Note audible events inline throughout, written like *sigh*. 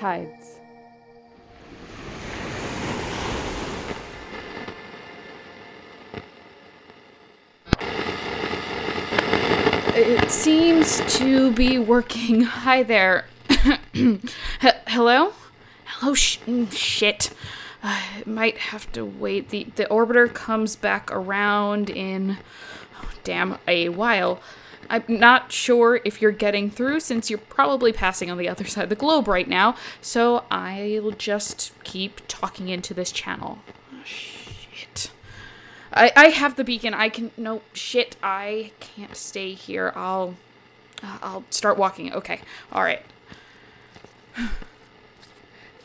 tides. It seems to be working. *laughs* Hi there. *clears throat* Hello? Hello, sh- mm, shit. I might have to wait. The, the orbiter comes back around in, oh, damn, a while. I'm not sure if you're getting through since you're probably passing on the other side of the globe right now, so I'll just keep talking into this channel. Shit. I, I have the beacon. I can. No, shit. I can't stay here. I'll. I'll start walking. Okay. All right.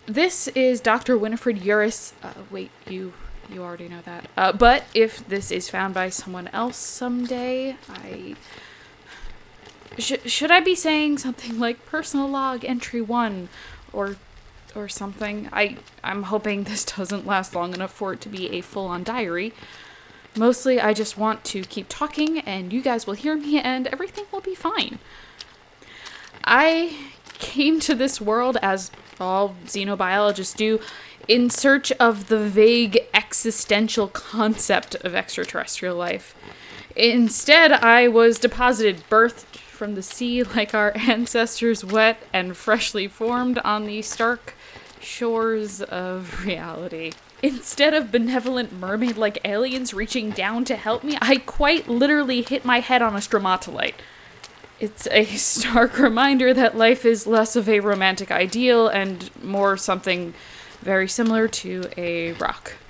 This is Dr. Winifred Eurus. Uh, wait, you you already know that. Uh, but if this is found by someone else someday, I Sh- should I be saying something like personal log entry one, or or something? I I'm hoping this *laughs* doesn't last long enough for it to be a full on diary. Mostly, I just want to keep talking, and you guys will hear me, and everything will be fine. I came to this world as all xenobiologists do in search of the vague existential concept of extraterrestrial life. Instead, I was deposited, birthed from the sea like our *laughs* ancestors, wet and freshly formed on the stark shores of reality. Instead of benevolent mermaid like aliens reaching down to help me, I quite literally hit my head on a stromatolite. It's a *laughs* stark reminder that life is less of a romantic ideal and more something very similar to a rock. *sighs*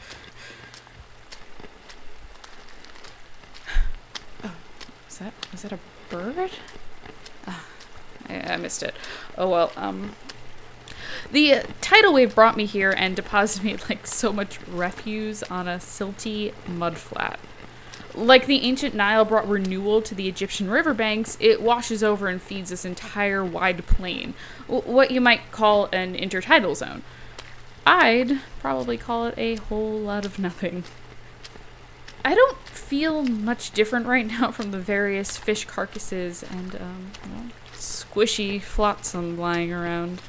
Oh, is that is that a bird? Ah, I, I missed it. Oh well. Um, the uh, tidal wave brought me here and deposited me *laughs* like so much refuse on a silty mudflat. Like the ancient Nile brought renewal to the Egyptian riverbanks, it washes over and feeds this entire wide plain, what you might call an intertidal zone. I'd probably call it a whole lot of nothing. I don't feel much different right now from the various fish carcasses and um, squishy flotsam lying around.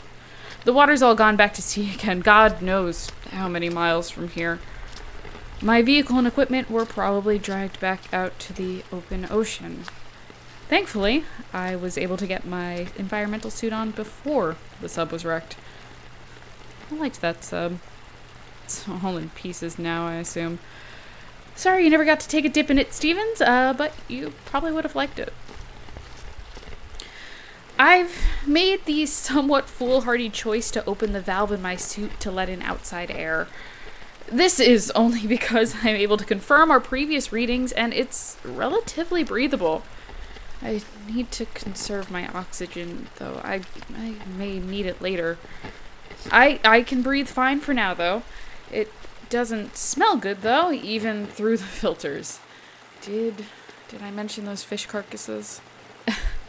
The water's all gone back to sea *laughs* again, God knows how many miles from here. My vehicle and equipment were probably dragged back out to the open ocean. Thankfully, I was able to get my environmental suit on before the sub was wrecked. I liked that sub. It's all in pieces now, I assume. Sorry you never got to take a dip in it, Stevens, uh, but you probably would have liked it. I've made the somewhat foolhardy choice to open the valve in my suit to let in outside air. This is only *laughs* because I'm able to confirm our previous readings and it's relatively breathable. I need to conserve my oxygen, though. I, I may need it later. I, I can breathe fine for now, though. It doesn't smell good, though, even through the filters. Did did I mention those fish carcasses?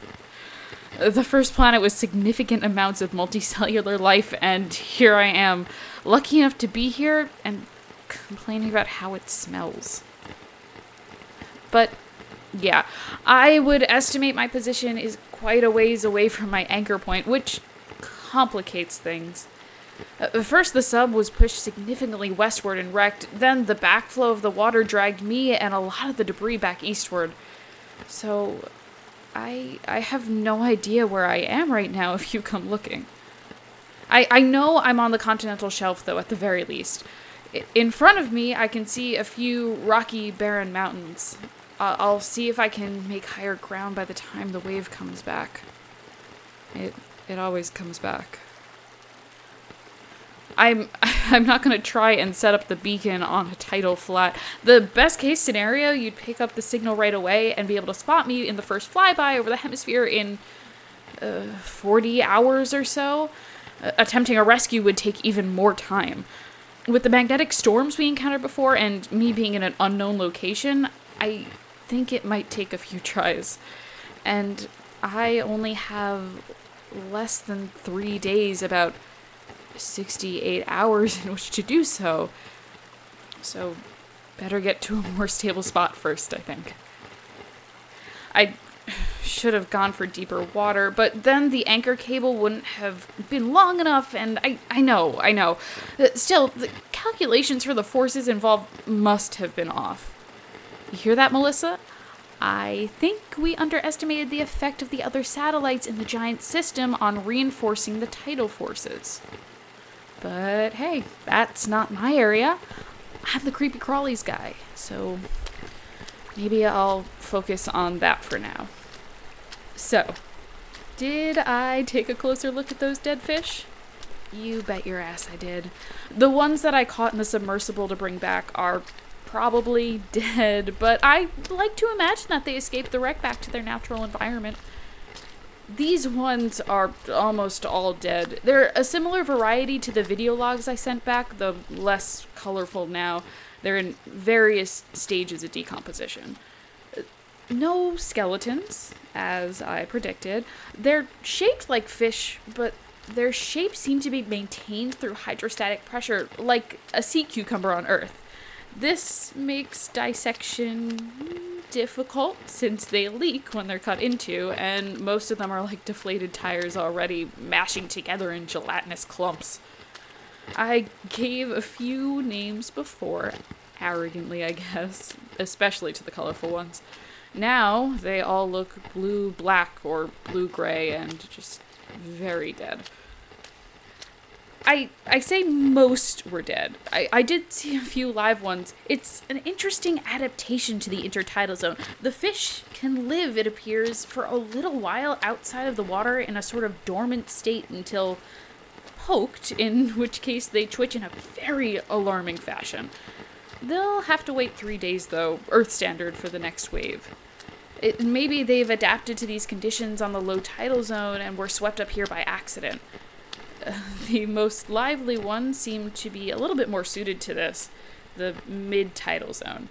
*laughs* the first planet with significant amounts of multicellular life, and here I am, lucky enough to be here and complaining about how it smells. But yeah, I would estimate my position is quite a ways away from my anchor point, which complicates things. Uh, first, the sub was pushed significantly westward and wrecked. Then, the backflow of the water dragged me and a lot of the debris back eastward. So, I I have no idea where I am right now *laughs* if you come looking. I I know I'm on the continental shelf though at the very least. In front of me, I can see a few rocky, barren mountains. Uh, I'll see if I can make higher ground by the time the wave comes back. It it always comes back. I'm *laughs* I'm not gonna try and set up the beacon on a tidal flat. The best case scenario, you'd pick up the signal right away and be able to spot me in the first flyby over the hemisphere in uh, 40 hours or so. Uh, attempting a rescue would take even more time. With the magnetic storms we encountered before and me being in an unknown location, I think it might take a few *laughs* tries. And I only have less than three days, about 68 hours in which to do so. So, better get to a more stable spot first, I think. I should have gone for deeper water, but then the anchor cable wouldn't have been long enough, and I, I know, I know. Uh, Still, the calculations for the forces involved must have been off. You hear that, Melissa? I think we underestimated the effect of the other satellites in the giant system on reinforcing the tidal forces. But hey, that's not my area. I'm the creepy crawlies guy, so maybe I'll focus on that for now. So, did I take a closer look at those dead fish? You bet your ass I did. The ones that I caught in the submersible to bring back are probably *laughs* dead, but I like to imagine that they escaped the wreck back to their natural environment. These ones are almost all dead. They're a similar variety to the video logs I sent back, though less colorful now. They're in various stages of decomposition. No skeletons, as I predicted. They're shaped like fish, but their shapes seem to be maintained through hydrostatic pressure, like a sea cucumber on Earth. This makes dissection difficult since they leak when they're cut into, and most of them are like deflated tires already mashing together in gelatinous clumps. I gave a few names before, arrogantly, I guess, especially to the colorful ones. Now they all look blue black or blue gray and just very dead. I I say most were dead. I, I did see a few live ones. It's an interesting adaptation to the intertidal zone. The fish can live, it appears, for a little while outside of the water in a sort of dormant state until poked, in *laughs* which case they twitch in a very alarming fashion. They'll have to wait three days, though, Earth standard, for the next wave. It, maybe they've adapted to these conditions on the low tidal zone and were swept up here by accident. *laughs* The most lively ones seem to be a little bit more suited to this, the mid tidal zone.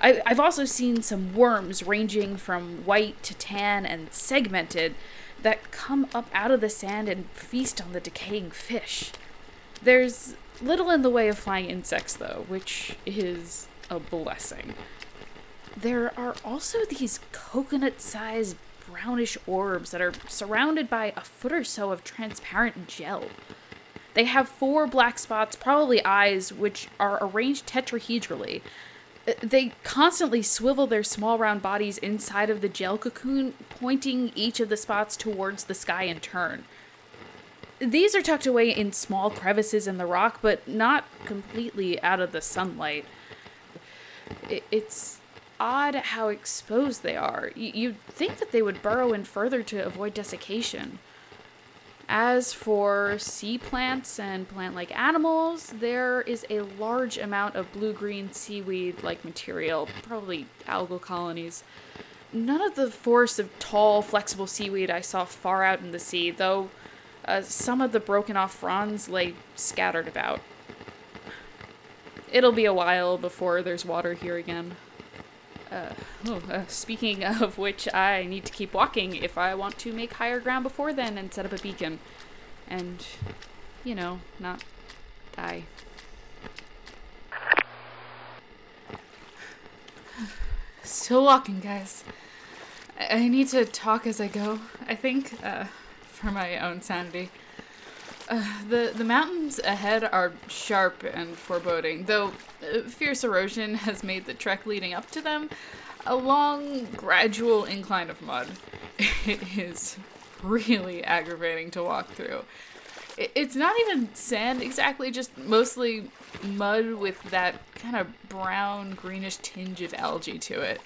I, I've also seen some worms ranging from white to tan and segmented that come up out of the sand and feast on the decaying fish. There's little in the way of flying insects, though, which is a blessing. There are also these coconut sized brownish orbs that are surrounded by a foot or so of transparent gel. They have four black spots, probably eyes, which are arranged tetrahedrally. They constantly swivel their small round bodies inside of the gel cocoon, pointing each of the spots towards the sky in turn. These are tucked away in small crevices in the rock, but not completely out of the sunlight. It's odd how exposed they are. Y- You'd think that they would burrow in further to avoid desiccation. As for sea plants and plant like animals, there is a large amount of blue green seaweed like material, probably algal colonies. None of the forests of tall, flexible seaweed I saw far out in the sea, though uh, some of the broken off fronds lay scattered about. It'll be a while before there's water here again. Uh, oh, uh, speaking *laughs* of which, I need to keep walking if I want to make higher ground before then and set up a beacon. And, you know, not die. *sighs* Still walking, guys. I, I need to talk as I go, I think, uh, for my own sanity. *sighs* The the mountains ahead are sharp and foreboding, though uh, fierce erosion *laughs* has made the trek leading up to them a long, gradual incline of mud. *laughs* It is really aggravating to walk through. It's not even sand exactly, just mostly mud with that kind of brown, greenish tinge of algae to it.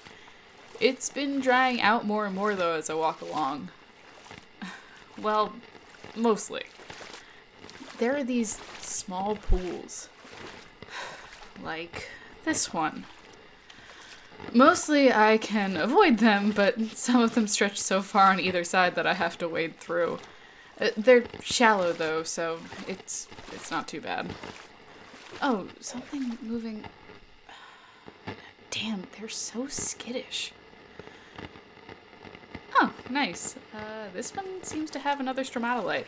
It's been drying out more and more though as I walk along. *sighs* Well, mostly there are these small pools. *sighs* Like this one. Mostly I can avoid them, but some of them stretch so far on either side that I have to wade through. Uh, they're shallow though, so it's it's not too bad. Oh, something moving. *sighs* Damn, they're so skittish. Oh, nice. Uh, this one seems to have another stromatolite,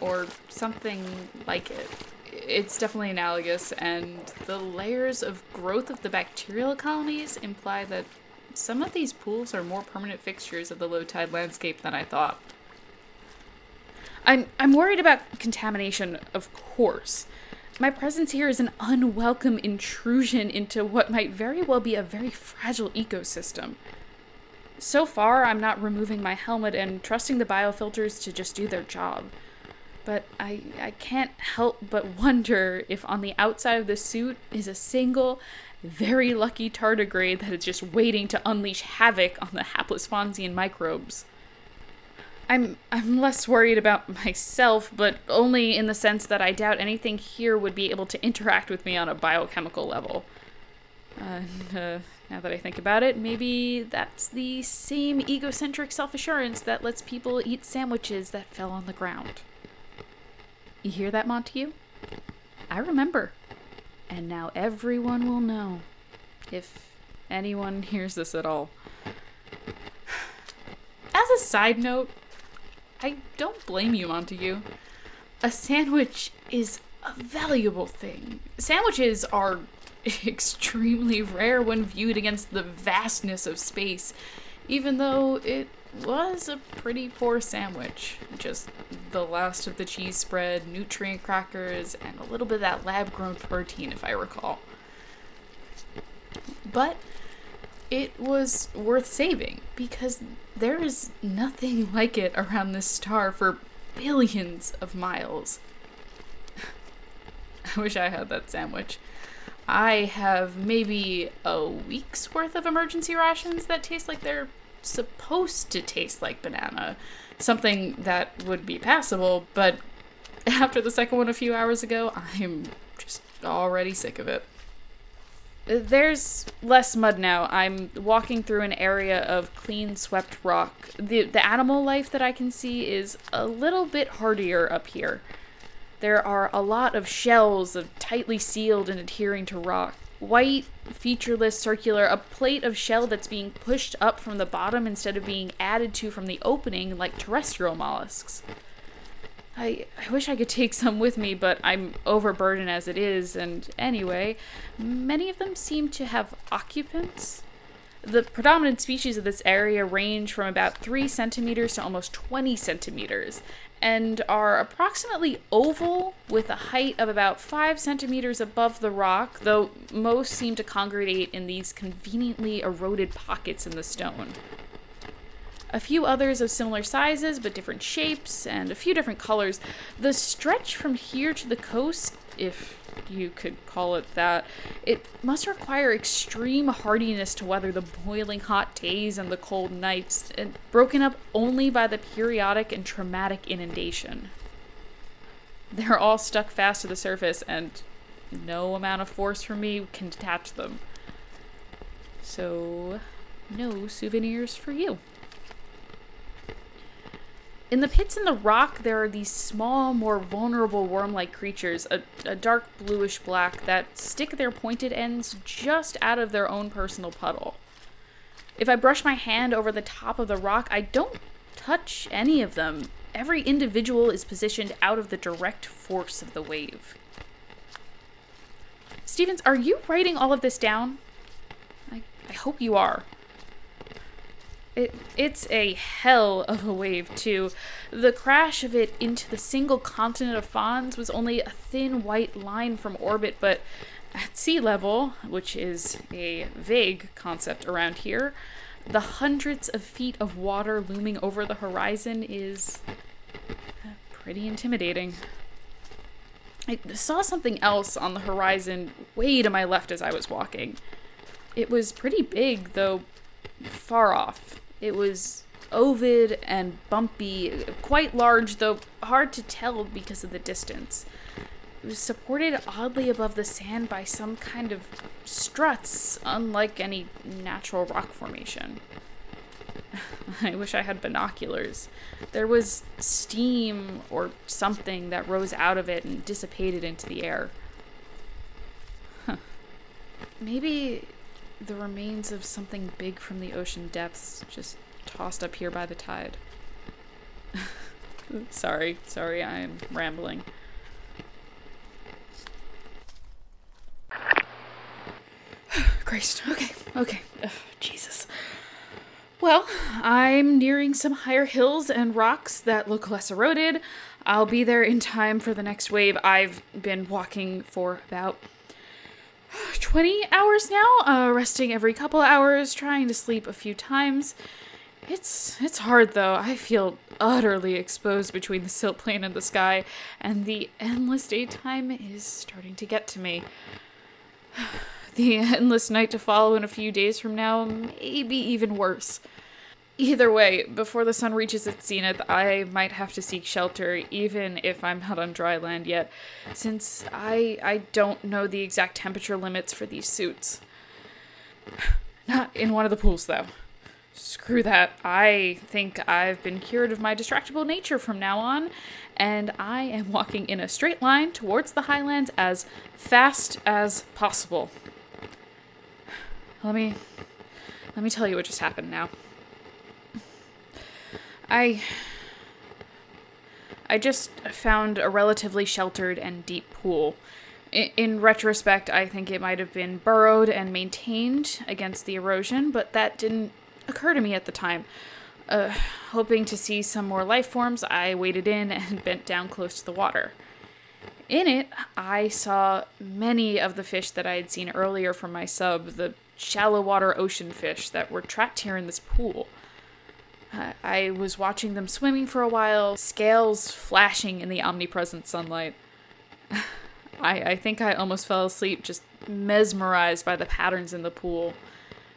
or something like it. It's definitely analogous, and the layers of growth of the bacterial colonies imply that some of these pools are more permanent fixtures of the low tide landscape than I thought. I'm I'm worried about contamination, of course. My presence here is an unwelcome intrusion into what might very well be a very fragile ecosystem. So far, I'm not removing my helmet and trusting the biofilters to just do their job. But I, I can't help but wonder if on the outside of the suit is a single, very lucky tardigrade that is just waiting to unleash havoc on the hapless Fonzian microbes. I'm I'm less worried about myself, but only in the sense that I doubt anything here would be able to interact with me on a biochemical level. Uh, now that I think about it, maybe that's the same egocentric self assurance that lets people eat sandwiches that fell on the ground. You hear that, Montague? I remember. And now everyone will know. If anyone hears this at all. As a side note, I don't blame you, Montague. A sandwich is a valuable thing. Sandwiches are *laughs* extremely rare when viewed against the vastness of space, even though it was a pretty poor sandwich. Just the last of the cheese spread, nutrient crackers, and a little bit of that lab grown protein, if I recall. But it was worth saving because there is nothing *laughs* like it around this star for billions of miles. *laughs* I wish I had that sandwich. I have maybe a week's worth of emergency rations that taste like they're supposed to taste like banana. Something that would be passable, but after the second one a few hours ago, I'm just already sick of it. There's less mud now. I'm walking through an area of clean swept rock. The the animal life that I can see is a little bit hardier up here. There are a lot of shells of tightly sealed and adhering to rock. White, featureless, circular, a plate of shell that's being pushed up from the bottom instead of being added to from the opening like terrestrial mollusks. I, I wish I could take some with me, but I'm overburdened as it is, and anyway, many of them seem to have occupants. The predominant species of this area range from about 3 centimeters to almost 20 centimeters, and are approximately oval with a height of about 5 centimeters above the rock, though most seem to congregate in these conveniently eroded pockets in the stone. A few others of similar sizes but different shapes, and a few different colors. The stretch from here to the coast, if you could call it that, it must require extreme hardiness to weather the boiling hot days and the cold nights, and broken up only by the periodic and traumatic inundation. They're all stuck fast to the surface, and no amount of force from me can detach them. So, no souvenirs for you. In the pits in the rock, there are these small, more vulnerable worm like creatures, a, a, dark bluish black, that stick their pointed ends just out of their own personal puddle. If I brush my hand over the top of the rock, I don't touch any of them. Every individual is positioned out of the direct force of the wave. Stevens, are you writing all of this down? I, I hope you are. It, it's a hell of a wave, too. The crash of it into the single continent of Fons was only a thin white line from orbit, but at sea level, which is a vague concept around here, the hundreds of feet of water looming over the horizon is uh, pretty intimidating. I saw something else on the horizon way to my left as I was walking. It was pretty big, though far off. It was ovid and bumpy, quite large, though hard to tell because of the distance. It was supported oddly above the sand by some kind of struts, unlike any natural rock formation. *laughs* I wish I had binoculars. There was steam or something that rose out of it and dissipated into the air. Huh. Maybe the remains of something big from the ocean depths just tossed up here by the tide. *laughs* sorry, sorry, I am rambling. *sighs* Christ, okay, okay. Ugh, Jesus. Well, I'm nearing some higher hills and rocks that look less eroded. I'll be there in time for the next wave. I've been walking for about 20 hours now, uh, resting every couple hours, trying to sleep a few times. It's it's hard though. I feel utterly exposed between the silt plane and the sky, and the endless daytime is starting to get to me. *sighs* The endless night to follow in a few days from now may be even worse. Either way, before the sun reaches its zenith, I might have to seek shelter, even if I'm not on dry land yet, since I I don't know the exact temperature limits for these suits. *sighs* Not in one of the pools, though. Screw that. I think I've been cured of my distractible nature from now on, and I am walking in a straight line towards the highlands as fast as possible. *sighs* Let me let me tell you what just happened now. I I just found a relatively sheltered and deep pool. In, retrospect, I think it might have been burrowed and maintained against the erosion, but that didn't occur to me at the time. Uh, hoping to see some more life forms, I waded in *laughs* and bent down close to the water. In it, I saw many of the fish that I had seen earlier from my sub, the shallow water ocean fish that were trapped here in this pool. I was watching them swimming for a while, scales flashing in the omnipresent sunlight. *sighs* I, I think I almost fell asleep, just mesmerized by the patterns in the pool.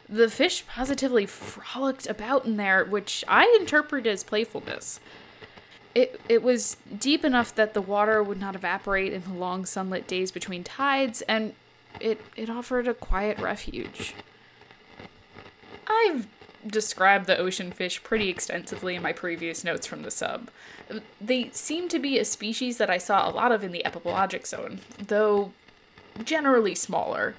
The fish positively frolicked about in there, which I interpret as playfulness. It, it was deep enough that the water would not evaporate in the long sunlit days between tides, and it, it offered a quiet refuge. I've described the ocean fish pretty extensively in my previous notes from the sub. They seem to be a species that I saw a lot of in the epipelagic zone, though generally smaller.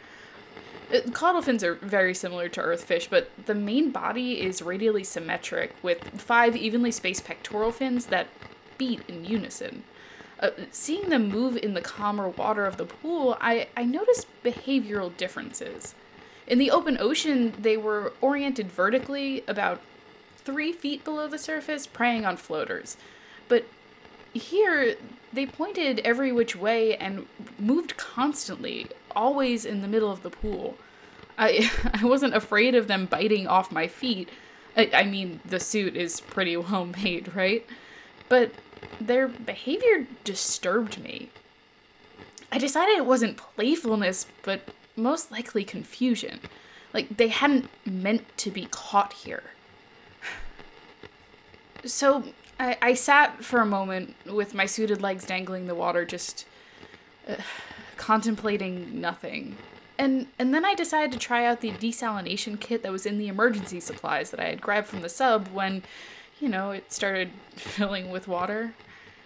Uh, caudal fins are very similar to earthfish, but the main body is radially symmetric with five evenly spaced pectoral fins that beat in unison. Uh, seeing them move in the calmer water of the pool, I, I noticed behavioral differences. In the open ocean, they were oriented vertically, about three feet below the surface, preying on floaters. But here, they pointed every which way and moved constantly, always in the middle of the pool. I, *laughs* I wasn't afraid of them biting off my feet. I, I mean, the suit is pretty well made, right? But their behavior disturbed me. I decided it wasn't playfulness, but most likely confusion. Like they hadn't meant to be caught here. So I, I sat for a moment with my suited legs dangling in the water, just uh, contemplating nothing. And and then I decided to try out the desalination kit that was in the emergency supplies that I had grabbed from the sub when, you know, it started *laughs* filling with water.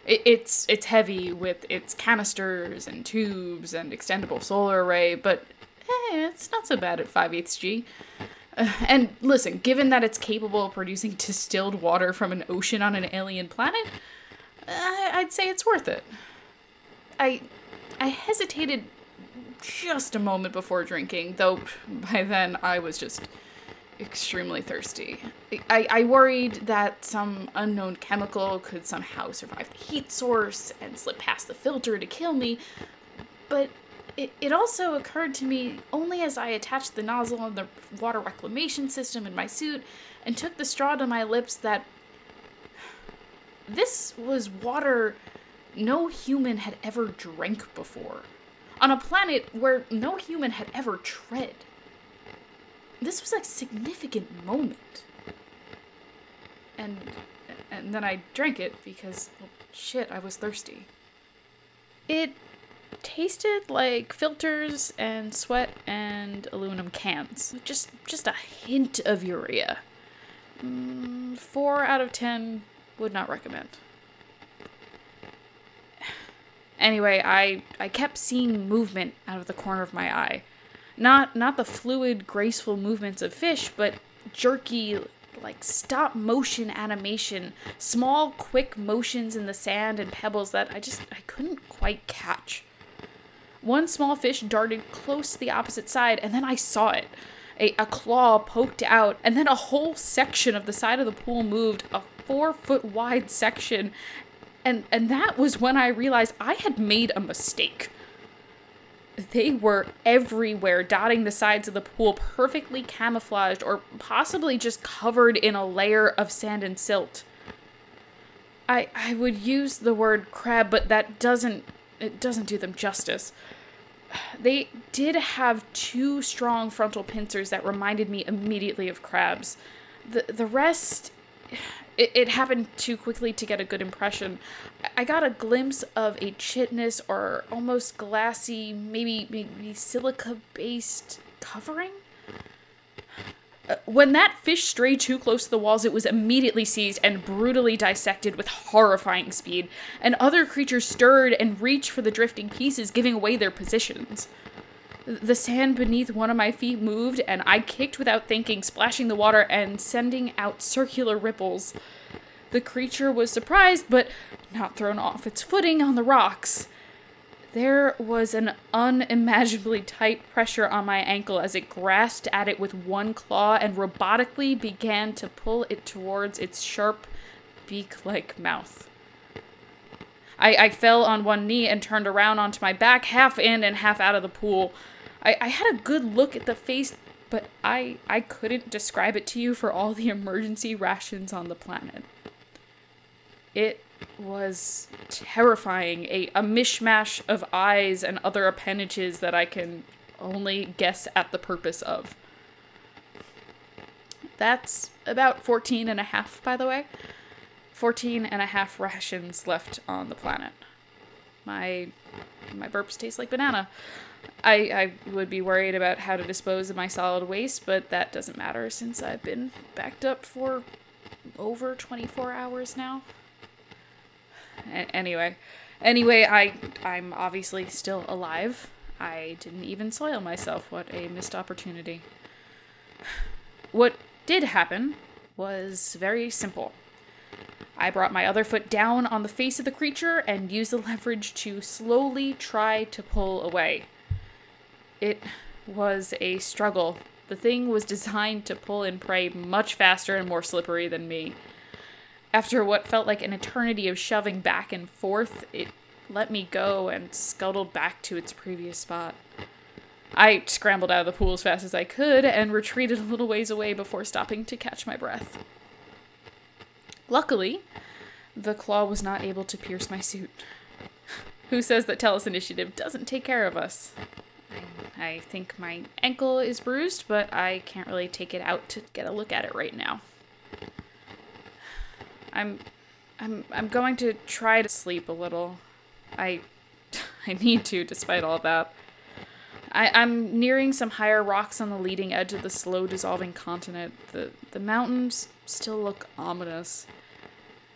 It, it's it's heavy with its canisters and tubes and extendable solar array, but eh, it's not so bad at 5 eighths G. Uh, and listen, given that it's capable of producing distilled water from an ocean on an alien planet, I'd say it's worth it. I I hesitated just a moment before drinking, though by then I was just extremely thirsty. I, I worried that some unknown chemical could somehow survive the heat source and slip past the filter to kill me, but it, it also occurred to me only as I attached the nozzle on the water reclamation system in my suit and took the straw to my lips that this was water no human had ever drank before, on a planet where no human had ever tread this was a significant moment. And and then I drank it because well, shit, I was thirsty. It tasted like filters and sweat and aluminum cans. Just just a hint of urea. Mm, 4 out of 10 would not recommend. Anyway, I I kept seeing movement out of the corner of my eye. Not not the fluid, graceful movements of fish, but jerky like stop motion animation, small quick motions in the sand and pebbles that I just I couldn't quite catch. One small fish darted close to the opposite side and then I saw it. A, a claw poked out, and then a whole section of the side of the pool moved, a four foot wide section. And, and that was when I realized I had made a mistake. They were everywhere, dotting the sides of the pool, perfectly camouflaged or possibly just covered in a layer of sand and silt. I I would use the word crab, but that doesn't it doesn't do them justice. They did have two strong frontal pincers that reminded me immediately of crabs. The the rest it, it happened too quickly to get a good impression. I got a glimpse of a chitinous or almost glassy, maybe maybe silica based covering when that fish strayed too close to the walls, it was immediately seized and brutally dissected with horrifying speed, and other creatures stirred and reached for the drifting pieces, giving away their positions. The sand beneath one of my feet moved, and I kicked without thinking, splashing the water and sending out circular ripples. The creature was surprised, but not thrown off its footing on the rocks. There was an unimaginably tight pressure on my ankle as it grasped at it with one claw and robotically began to pull it towards its sharp, beak like mouth. I, I, fell on one knee and turned around onto my back, half in and half out of the pool. I, I had a good look at the face, but I, I couldn't describe it to you for all the emergency rations on the planet. It was terrifying. A, a mishmash of eyes and other appendages that I can only guess at the purpose of. That's about 14 and a half, by the way. 14 and a half rations left on the planet. My my burps taste like banana. I, I would be worried about how to dispose of my solid waste, but that doesn't matter since I've been backed up for over 24 hours now anyway, anyway, I I'm obviously still alive. I didn't even soil myself. What a missed opportunity. What did happen was very simple. I brought my other foot down on the face of the creature and used the leverage to slowly try to pull away. It was a struggle. The thing was designed to pull in prey much faster and more slippery than me. After what felt like an eternity of shoving back and forth, it let me go and scuttled back to its previous spot. I scrambled out of the pool as fast as I could and retreated *laughs* a little ways away before stopping to catch my breath. Luckily, the claw was not able to pierce my suit. *sighs* Who says that Tellus Initiative doesn't take care of us? I, I think my ankle is bruised, but I can't really take it out to get a look at it right now. I'm I'm I'm going to try to sleep a little. I *laughs* I need to despite all that. I, I'm nearing some higher rocks on the leading edge of the slow dissolving continent. The the mountains still look ominous.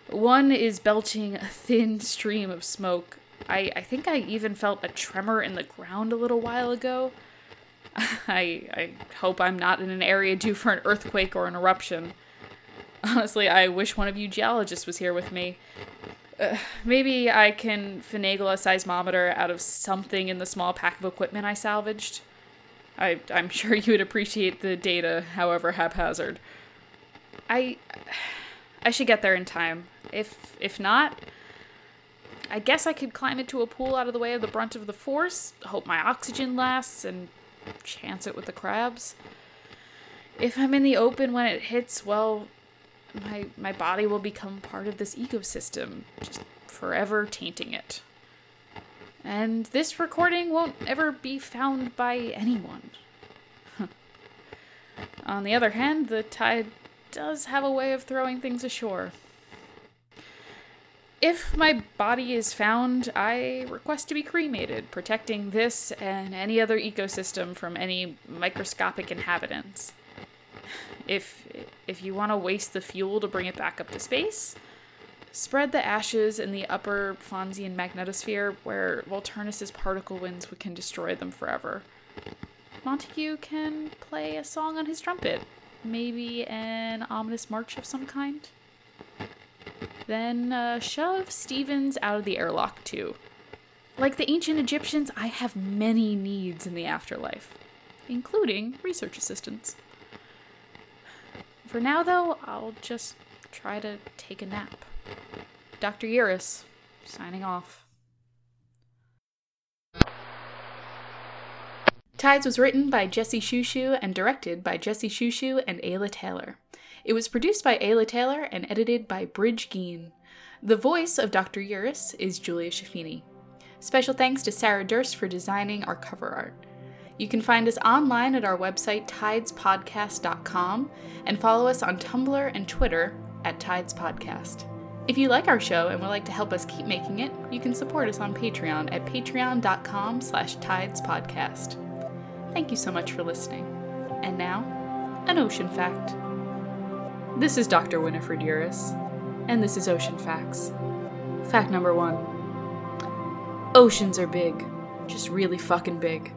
One is belching a thin stream of smoke. I, I think I even felt a tremor in the ground a little while ago. *laughs* I I hope I'm not in an area due for an earthquake or an eruption. Honestly, I wish one of you geologists was here with me. Uh, maybe I can finagle a seismometer out of something in the small pack of equipment I salvaged. I, I'm sure you would appreciate the data, however haphazard. I, I should get there in time. If if not, I guess I could climb into a pool out of the way of the brunt of the force, hope my oxygen lasts, and chance it with the crabs. If I'm in the open when it hits, well, my my body will become part of this ecosystem, just forever tainting it. And this recording won't ever be found by anyone. *laughs* On the other hand, the tide does have a way of throwing things ashore. If my body is found, I request to be cremated, protecting this and any other ecosystem from any microscopic inhabitants if if you want to waste the fuel to bring it back up to space, spread the ashes in the upper Fonzian magnetosphere where Volturnus's particle winds can destroy them forever. Montague can play a song on his trumpet, maybe an ominous march of some kind. Then uh, shove Stevens out of the airlock too. Like the ancient Egyptians, I have many needs in the afterlife. including research assistants. For now, though, I'll just try to take a nap. Dr. Eurus, signing off. Tides was written by Jesse Shushu and directed by Jesse Shushu and Ayla Taylor. It was produced by Ayla Taylor and edited by Bridge Geen. The voice of Dr. Eurus is Julia Schifini. Special thanks to Sarah Durst for designing our cover art. You can find us online at our website, tidespodcast.com, and follow us on Tumblr and Twitter at Tidespodcast. If you like our show and would like to help us keep making it, you can support us on Patreon at patreon.com slash tidespodcast. Thank you so much for listening. And now, an ocean fact. This is Dr. Winifred Eurus, and this is Ocean Facts. Fact number one Oceans are big, just really fucking big.